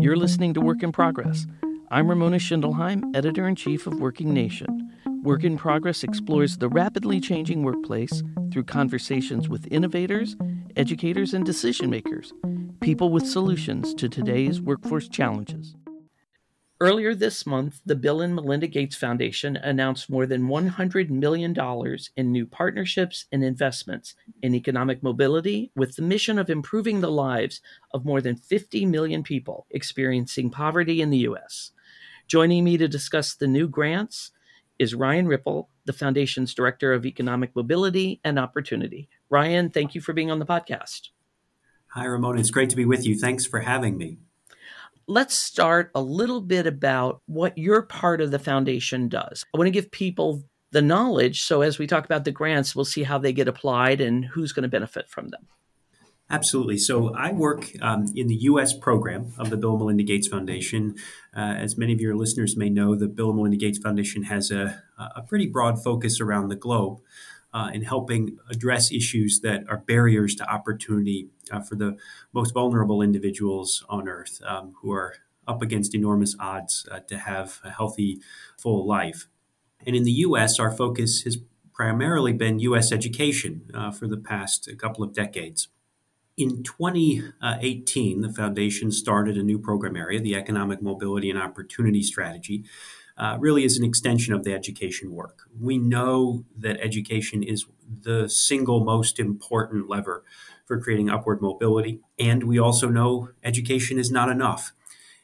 You're listening to Work in Progress. I'm Ramona Schindelheim, editor in chief of Working Nation. Work in Progress explores the rapidly changing workplace through conversations with innovators, educators, and decision makers, people with solutions to today's workforce challenges. Earlier this month, the Bill and Melinda Gates Foundation announced more than $100 million in new partnerships and investments in economic mobility with the mission of improving the lives of more than 50 million people experiencing poverty in the U.S. Joining me to discuss the new grants is Ryan Rippel, the Foundation's Director of Economic Mobility and Opportunity. Ryan, thank you for being on the podcast. Hi, Ramona. It's great to be with you. Thanks for having me let's start a little bit about what your part of the foundation does. I want to give people the knowledge so as we talk about the grants, we'll see how they get applied and who's going to benefit from them. Absolutely. So I work um, in the U.S. program of the Bill and Melinda Gates Foundation. Uh, as many of your listeners may know, the Bill and Melinda Gates Foundation has a, a pretty broad focus around the globe uh, in helping address issues that are barriers to opportunity uh, for the most vulnerable individuals on earth um, who are up against enormous odds uh, to have a healthy, full life. And in the US, our focus has primarily been US education uh, for the past couple of decades. In 2018, the foundation started a new program area, the Economic Mobility and Opportunity Strategy, uh, really is an extension of the education work. We know that education is the single most important lever for creating upward mobility, and we also know education is not enough.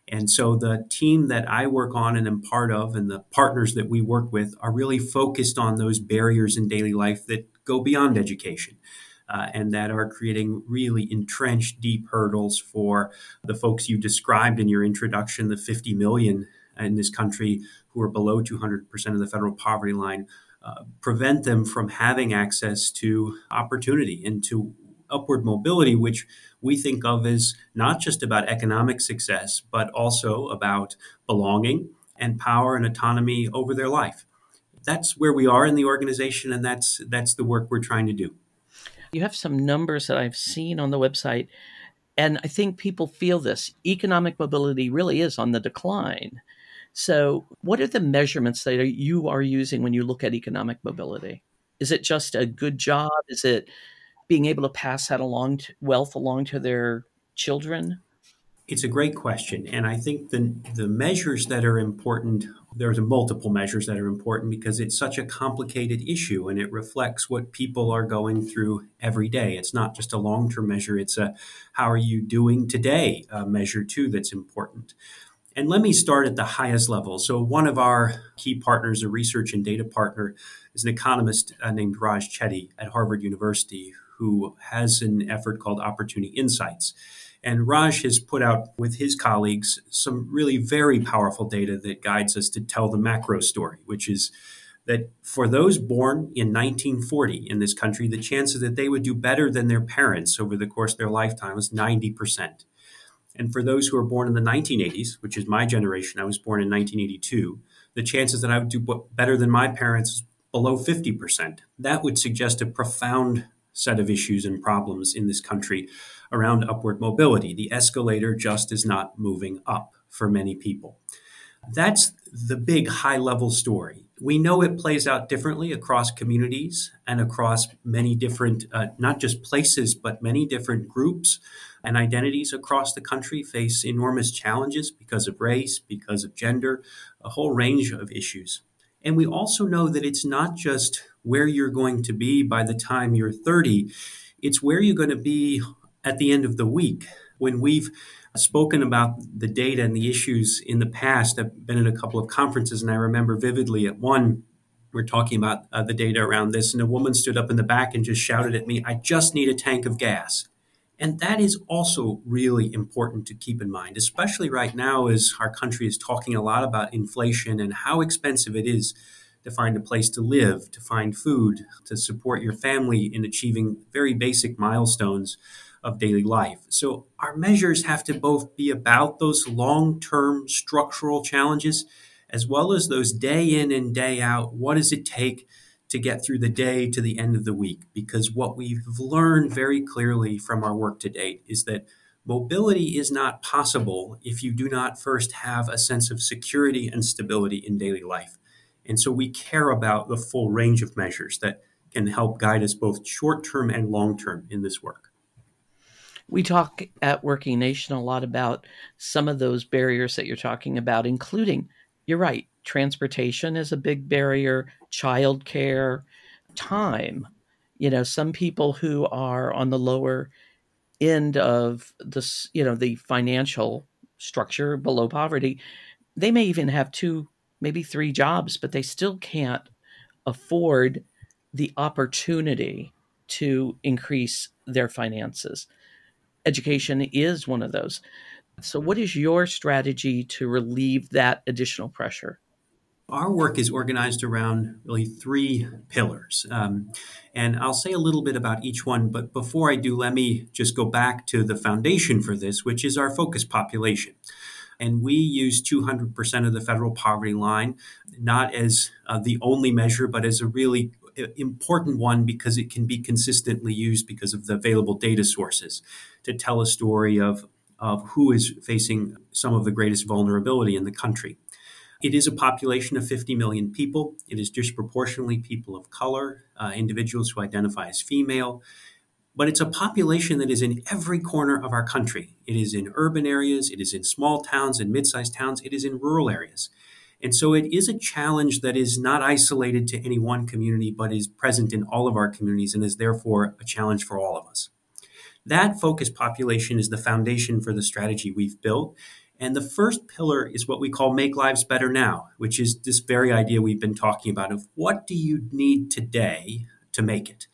And so the team that I work on and am part of, and the partners that we work with, are really focused on those barriers in daily life that go beyond education. Uh, and that are creating really entrenched, deep hurdles for the folks you described in your introduction, the 50 million in this country who are below 200% of the federal poverty line, uh, prevent them from having access to opportunity and to upward mobility, which we think of as not just about economic success, but also about belonging and power and autonomy over their life. That's where we are in the organization, and that's that's the work we're trying to do. You have some numbers that I've seen on the website, and I think people feel this. Economic mobility really is on the decline. So, what are the measurements that you are using when you look at economic mobility? Is it just a good job? Is it being able to pass that along to, wealth along to their children? It's a great question, and I think the the measures that are important. There's multiple measures that are important because it's such a complicated issue, and it reflects what people are going through every day. It's not just a long term measure; it's a how are you doing today measure too that's important. And let me start at the highest level. So, one of our key partners, a research and data partner, is an economist uh, named Raj Chetty at Harvard University, who has an effort called Opportunity Insights. And Raj has put out with his colleagues some really very powerful data that guides us to tell the macro story, which is that for those born in 1940 in this country, the chances that they would do better than their parents over the course of their lifetime was 90%. And for those who are born in the 1980s, which is my generation, I was born in 1982, the chances that I would do better than my parents is below 50%. That would suggest a profound set of issues and problems in this country around upward mobility. The escalator just is not moving up for many people. That's the big high level story. We know it plays out differently across communities and across many different, uh, not just places, but many different groups and identities across the country face enormous challenges because of race, because of gender, a whole range of issues. And we also know that it's not just where you're going to be by the time you're 30, it's where you're going to be at the end of the week. When we've spoken about the data and the issues in the past, I've been at a couple of conferences, and I remember vividly at one, we're talking about uh, the data around this, and a woman stood up in the back and just shouted at me, I just need a tank of gas. And that is also really important to keep in mind, especially right now as our country is talking a lot about inflation and how expensive it is to find a place to live, to find food, to support your family in achieving very basic milestones of daily life. So our measures have to both be about those long-term structural challenges as well as those day in and day out. What does it take to get through the day to the end of the week. Because what we've learned very clearly from our work to date is that mobility is not possible if you do not first have a sense of security and stability in daily life. And so we care about the full range of measures that can help guide us both short term and long term in this work. We talk at Working Nation a lot about some of those barriers that you're talking about, including, you're right, transportation is a big barrier, childcare, time. You know, some people who are on the lower end of this, you know, the financial structure below poverty, they may even have two, maybe three jobs, but they still can't afford the opportunity to increase their finances. Education is one of those. So, what is your strategy to relieve that additional pressure? Our work is organized around really three pillars. Um, and I'll say a little bit about each one, but before I do, let me just go back to the foundation for this, which is our focus population. And we use 200% of the federal poverty line, not as uh, the only measure, but as a really uh, important one because it can be consistently used because of the available data sources to tell a story of, of who is facing some of the greatest vulnerability in the country. It is a population of 50 million people. It is disproportionately people of color, uh, individuals who identify as female. But it's a population that is in every corner of our country. It is in urban areas, it is in small towns and mid sized towns, it is in rural areas. And so it is a challenge that is not isolated to any one community, but is present in all of our communities and is therefore a challenge for all of us. That focus population is the foundation for the strategy we've built. And the first pillar is what we call Make Lives Better Now, which is this very idea we've been talking about of what do you need today to make it?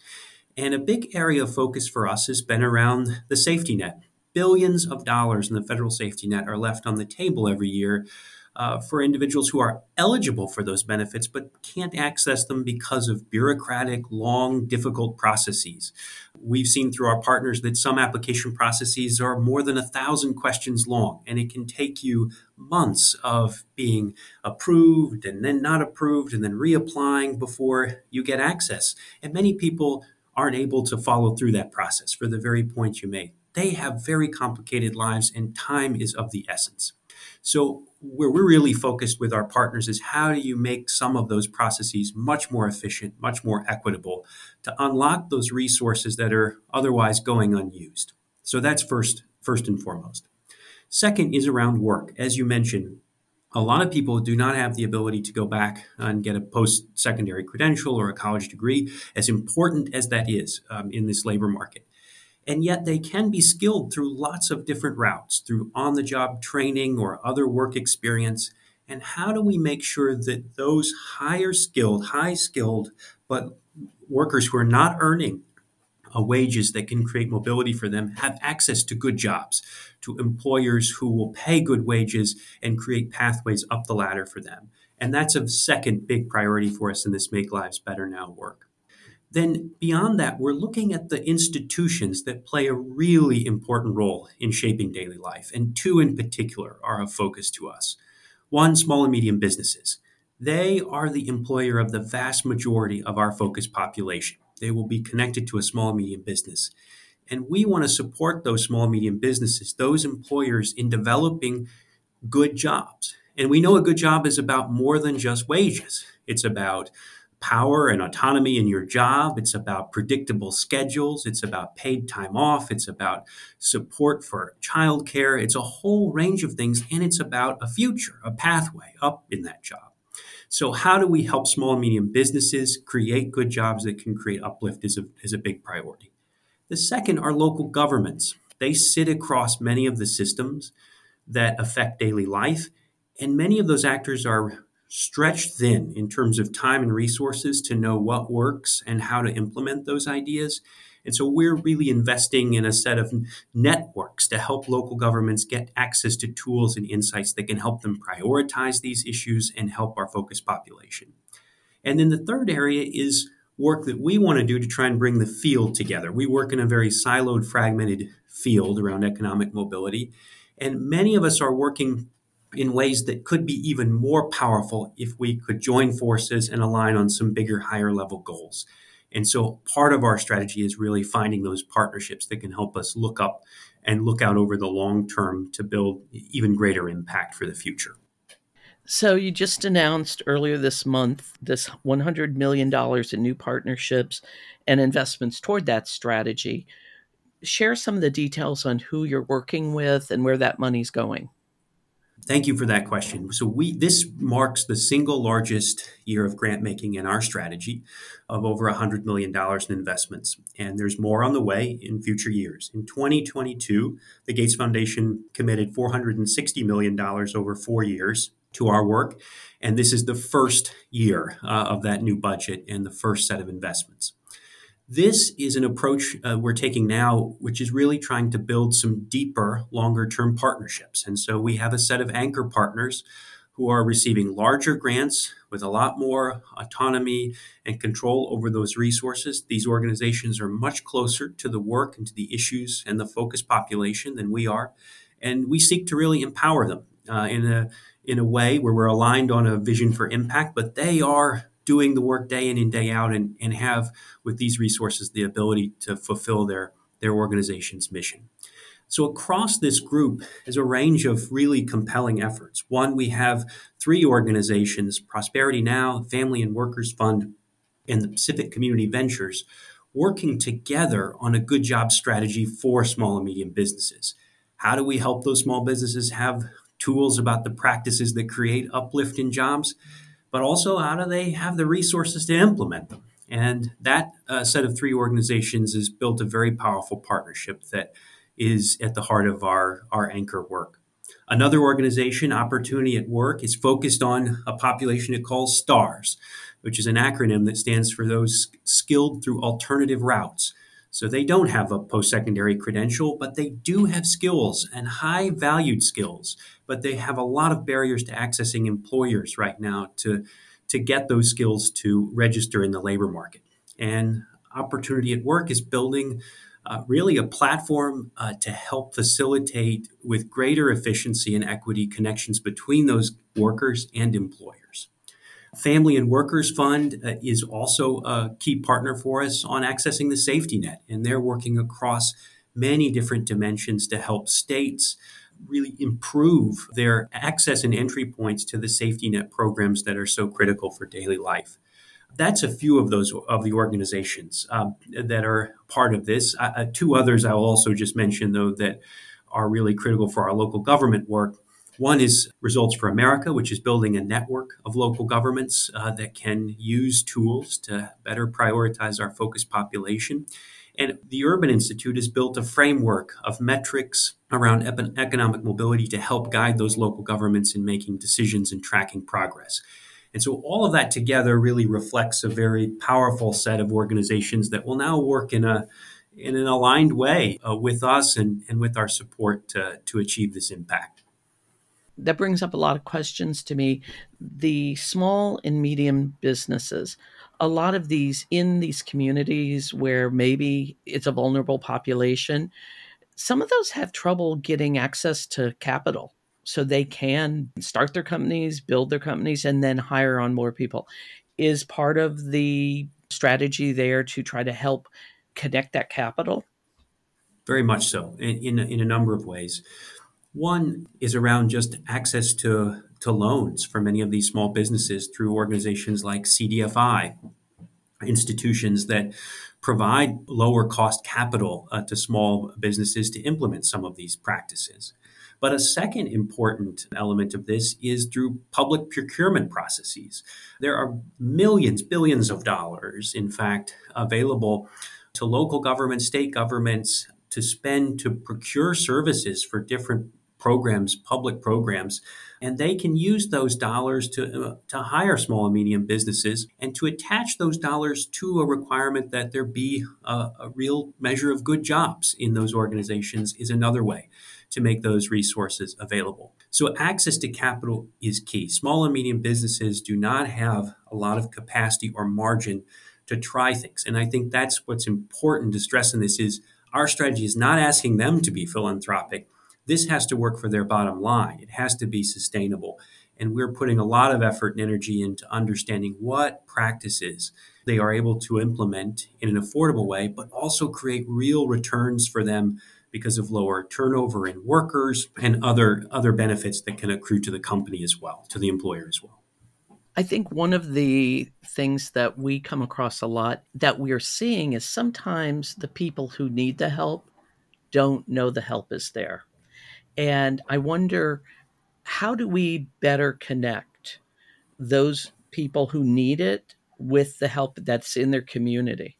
And a big area of focus for us has been around the safety net. Billions of dollars in the federal safety net are left on the table every year uh, for individuals who are eligible for those benefits but can't access them because of bureaucratic, long, difficult processes. We've seen through our partners that some application processes are more than a thousand questions long, and it can take you months of being approved and then not approved and then reapplying before you get access. And many people aren't able to follow through that process for the very point you made. They have very complicated lives, and time is of the essence. So, where we're really focused with our partners is how do you make some of those processes much more efficient, much more equitable to unlock those resources that are otherwise going unused. So that's first first and foremost. Second is around work. As you mentioned, a lot of people do not have the ability to go back and get a post secondary credential or a college degree, as important as that is um, in this labor market. And yet they can be skilled through lots of different routes, through on the job training or other work experience. And how do we make sure that those higher skilled, high skilled, but workers who are not earning uh, wages that can create mobility for them have access to good jobs, to employers who will pay good wages and create pathways up the ladder for them? And that's a second big priority for us in this Make Lives Better Now work. Then, beyond that, we're looking at the institutions that play a really important role in shaping daily life. And two in particular are of focus to us. One, small and medium businesses. They are the employer of the vast majority of our focus population. They will be connected to a small medium business. And we want to support those small medium businesses, those employers, in developing good jobs. And we know a good job is about more than just wages, it's about power and autonomy in your job. It's about predictable schedules. It's about paid time off. It's about support for childcare. It's a whole range of things, and it's about a future, a pathway up in that job. So, how do we help small and medium businesses create good jobs that can create uplift is a, is a big priority. The second are local governments. They sit across many of the systems that affect daily life, and many of those actors are stretched thin in terms of time and resources to know what works and how to implement those ideas. And so we're really investing in a set of networks to help local governments get access to tools and insights that can help them prioritize these issues and help our focus population. And then the third area is work that we want to do to try and bring the field together. We work in a very siloed, fragmented field around economic mobility. And many of us are working in ways that could be even more powerful if we could join forces and align on some bigger, higher level goals. And so part of our strategy is really finding those partnerships that can help us look up and look out over the long term to build even greater impact for the future. So you just announced earlier this month this $100 million in new partnerships and investments toward that strategy. Share some of the details on who you're working with and where that money's going. Thank you for that question. So we this marks the single largest year of grant making in our strategy of over $100 million in investments. And there's more on the way in future years. In 2022, the Gates Foundation committed $460 million over four years to our work. And this is the first year uh, of that new budget and the first set of investments. This is an approach uh, we're taking now, which is really trying to build some deeper, longer term partnerships. And so we have a set of anchor partners who are receiving larger grants with a lot more autonomy and control over those resources. These organizations are much closer to the work and to the issues and the focus population than we are. And we seek to really empower them uh, in a in a way where we're aligned on a vision for impact, but they are doing the work day in and day out and, and have with these resources the ability to fulfill their, their organization's mission. So across this group is a range of really compelling efforts. One, we have three organizations, Prosperity Now, Family and Workers Fund, and the Pacific Community Ventures, working together on a good job strategy for small and medium businesses. How do we help those small businesses have tools about the practices that create uplift in jobs, but also how do they have the resources to implement them? And that uh, set of three organizations has built a very powerful partnership that is at the heart of our, our anchor work. Another organization, Opportunity at Work, is focused on a population it calls STARS, which is an acronym that stands for those skilled through alternative routes. So they don't have a post secondary credential, but they do have skills and high valued skills. But they have a lot of barriers to accessing employers right now to, to get those skills to register in the labor market. And Opportunity at Work is building uh, really a platform uh, to help facilitate with greater efficiency and equity connections between those workers and employers. Family and Workers Fund uh, is also a key partner for us on accessing the safety net, and they're working across many different dimensions to help states really improve their access and entry points to the safety net programs that are so critical for daily life. That's a few of those of the organizations um, that are part of this. Uh, uh two others I will also just mention, though, that are really critical for our local government work one is Results for America, which is building a network of local governments uh, that can use tools to better prioritize our focus population. And the Urban Institute has built a framework of metrics around economic mobility to help guide those local governments in making decisions and tracking progress. And so all of that together really reflects a very powerful set of organizations that will now work in a in an aligned way uh, with us and, and with our support to, to achieve this impact that brings up a lot of questions to me. The small and medium businesses, a lot of these in these communities where maybe it's a vulnerable population, some of those have trouble getting access to capital so they can start their companies, build their companies, and then hire on more people. Is part of the strategy there to try to help connect that capital? Very much so, in, in, in a number of ways. One is around just access to, to loans for many of these small businesses through organizations like CDFI, institutions that provide lower cost capital uh, to small businesses to implement some of these practices. But a second important element of this is through public procurement processes. There are millions, billions of dollars, in fact, available to local governments, state governments to spend to procure services for different programs, public programs, and they can use those dollars to, uh, to hire small and medium businesses and to attach those dollars to a requirement that there be a, a real measure of good jobs in those organizations is another way to make those resources available. So, access to capital is key. Small and medium businesses do not have a lot of capacity or margin to try things. And I think that's what's important to stress in this is our strategy is not asking them to be philanthropic this has to work for their bottom line. It has to be sustainable. And we're putting a lot of effort and energy into understanding what practices they are able to implement in an affordable way, but also create real returns for them because of lower turnover in workers and other other benefits that can accrue to the company as well, to the employer as well. I think one of the things that we come across a lot that we're seeing is sometimes the people who need the help don't know the help is there. And I wonder how do we better connect those people who need it with the help that's in their community?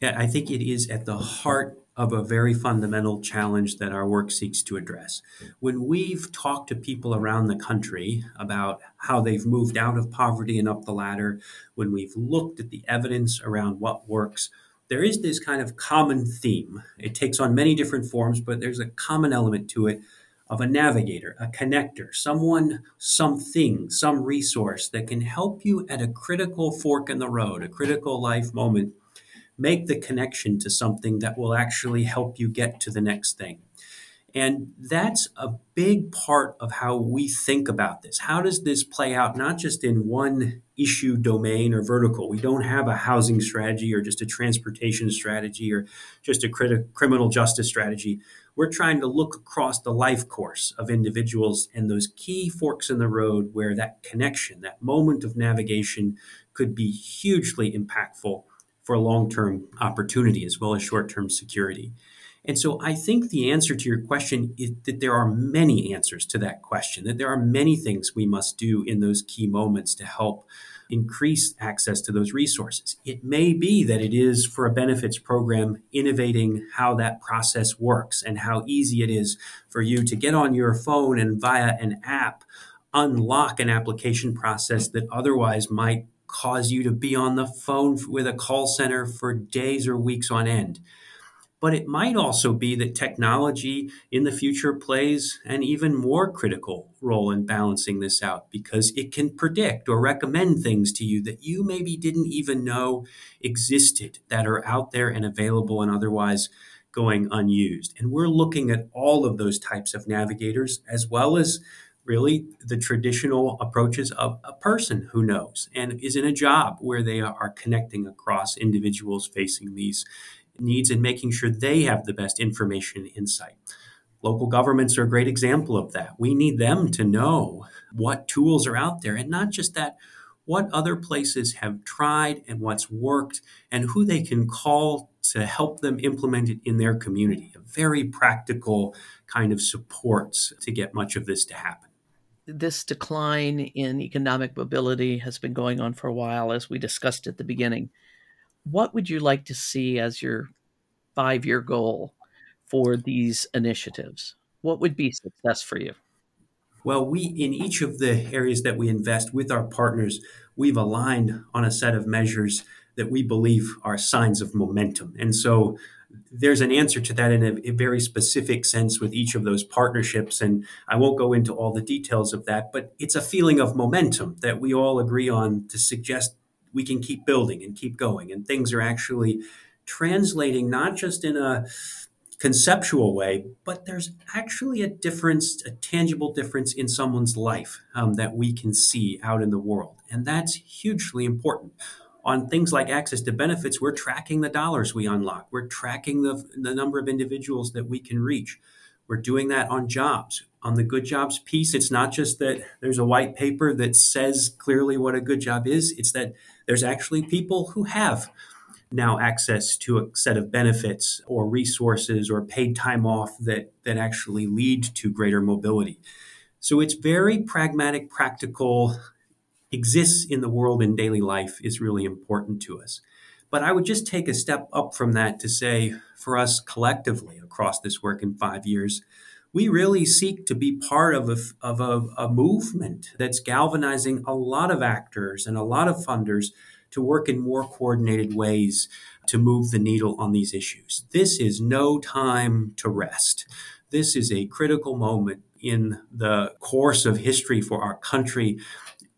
Yeah, I think it is at the heart of a very fundamental challenge that our work seeks to address. When we've talked to people around the country about how they've moved out of poverty and up the ladder, when we've looked at the evidence around what works, there is this kind of common theme. It takes on many different forms, but there's a common element to it of a navigator, a connector, someone, something, some resource that can help you at a critical fork in the road, a critical life moment make the connection to something that will actually help you get to the next thing. And that's a big part of how we think about this. How does this play out, not just in one issue domain or vertical? We don't have a housing strategy or just a transportation strategy or just a crit- criminal justice strategy. We're trying to look across the life course of individuals and those key forks in the road where that connection, that moment of navigation, could be hugely impactful for long term opportunity as well as short term security. And so I think the answer to your question is that there are many answers to that question, that there are many things we must do in those key moments to help increase access to those resources. It may be that it is for a benefits program innovating how that process works and how easy it is for you to get on your phone and via an app unlock an application process that otherwise might cause you to be on the phone with a call center for days or weeks on end. But it might also be that technology in the future plays an even more critical role in balancing this out because it can predict or recommend things to you that you maybe didn't even know existed that are out there and available and otherwise going unused. And we're looking at all of those types of navigators as well as really the traditional approaches of a person who knows and is in a job where they are connecting across individuals facing these needs and making sure they have the best information and insight. Local governments are a great example of that. We need them to know what tools are out there and not just that, what other places have tried and what's worked and who they can call to help them implement it in their community. A very practical kind of supports to get much of this to happen this decline in economic mobility has been going on for a while, as we discussed at the beginning. What would you like to see as your five year goal for these initiatives? What would be success for you? Well, we, in each of the areas that we invest with our partners, we've aligned on a set of measures that we believe are signs of momentum. And so there's an answer to that in a, a, very specific sense with each of those partnerships. And I won't go into all the details of that, but it's a feeling of momentum that we all agree on to suggest we can keep building and keep going. And things are actually translating not just in a conceptual way, but there's actually a difference, a tangible difference in someone's life um, that we can see out in the world. And that's hugely important on things like access to benefits, we're tracking the dollars we unlock. We're tracking the, the number of individuals that we can reach. We're doing that on jobs. On the good jobs piece, it's not just that there's a white paper that says clearly what a good job is, it's that there's actually people who have now access to a set of benefits or resources or paid time off that, that actually lead to greater mobility. So it's very pragmatic, practical exists in the world in daily life is really important to us. But I would just take a step up from that to say, for us collectively across this work in five years, we really seek to be part of a, of a, a movement that's galvanizing a lot of actors and a lot of funders to work in more coordinated ways to move the needle on these issues. This is no time to rest. This is a critical moment in the course of history for our country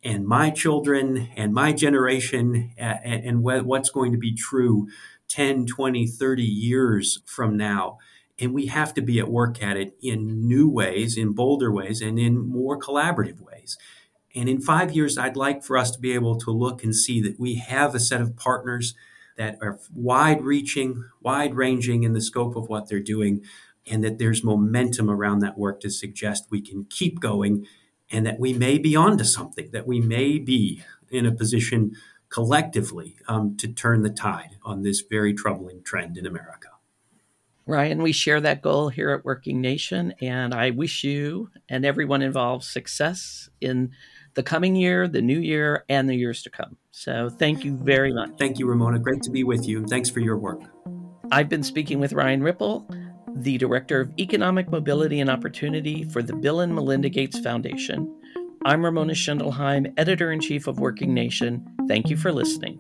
and my children and my generation and, and what's going to be true 10, 20, 30 years from now. And we have to be at work at it in new ways, in bolder ways, and in more collaborative ways. And in five years, I'd like for us to be able to look and see that we have a set of partners that are wide reaching, wide ranging in the scope of what they're doing, and that there's momentum around that work to suggest we can keep going and that we may be onto something, that we may be in a position collectively um, to turn the tide on this very troubling trend in America. Ryan, we share that goal here at Working Nation, and I wish you and everyone involved success in the coming year, the new year, and the years to come. So thank you very much. Thank you, Ramona. Great to be with you, and thanks for your work. I've been speaking with Ryan Rippel, the Director of Economic Mobility and Opportunity for the Bill and Melinda Gates Foundation. I'm Ramona Schindelheim, Editor in Chief of Working Nation. Thank you for listening.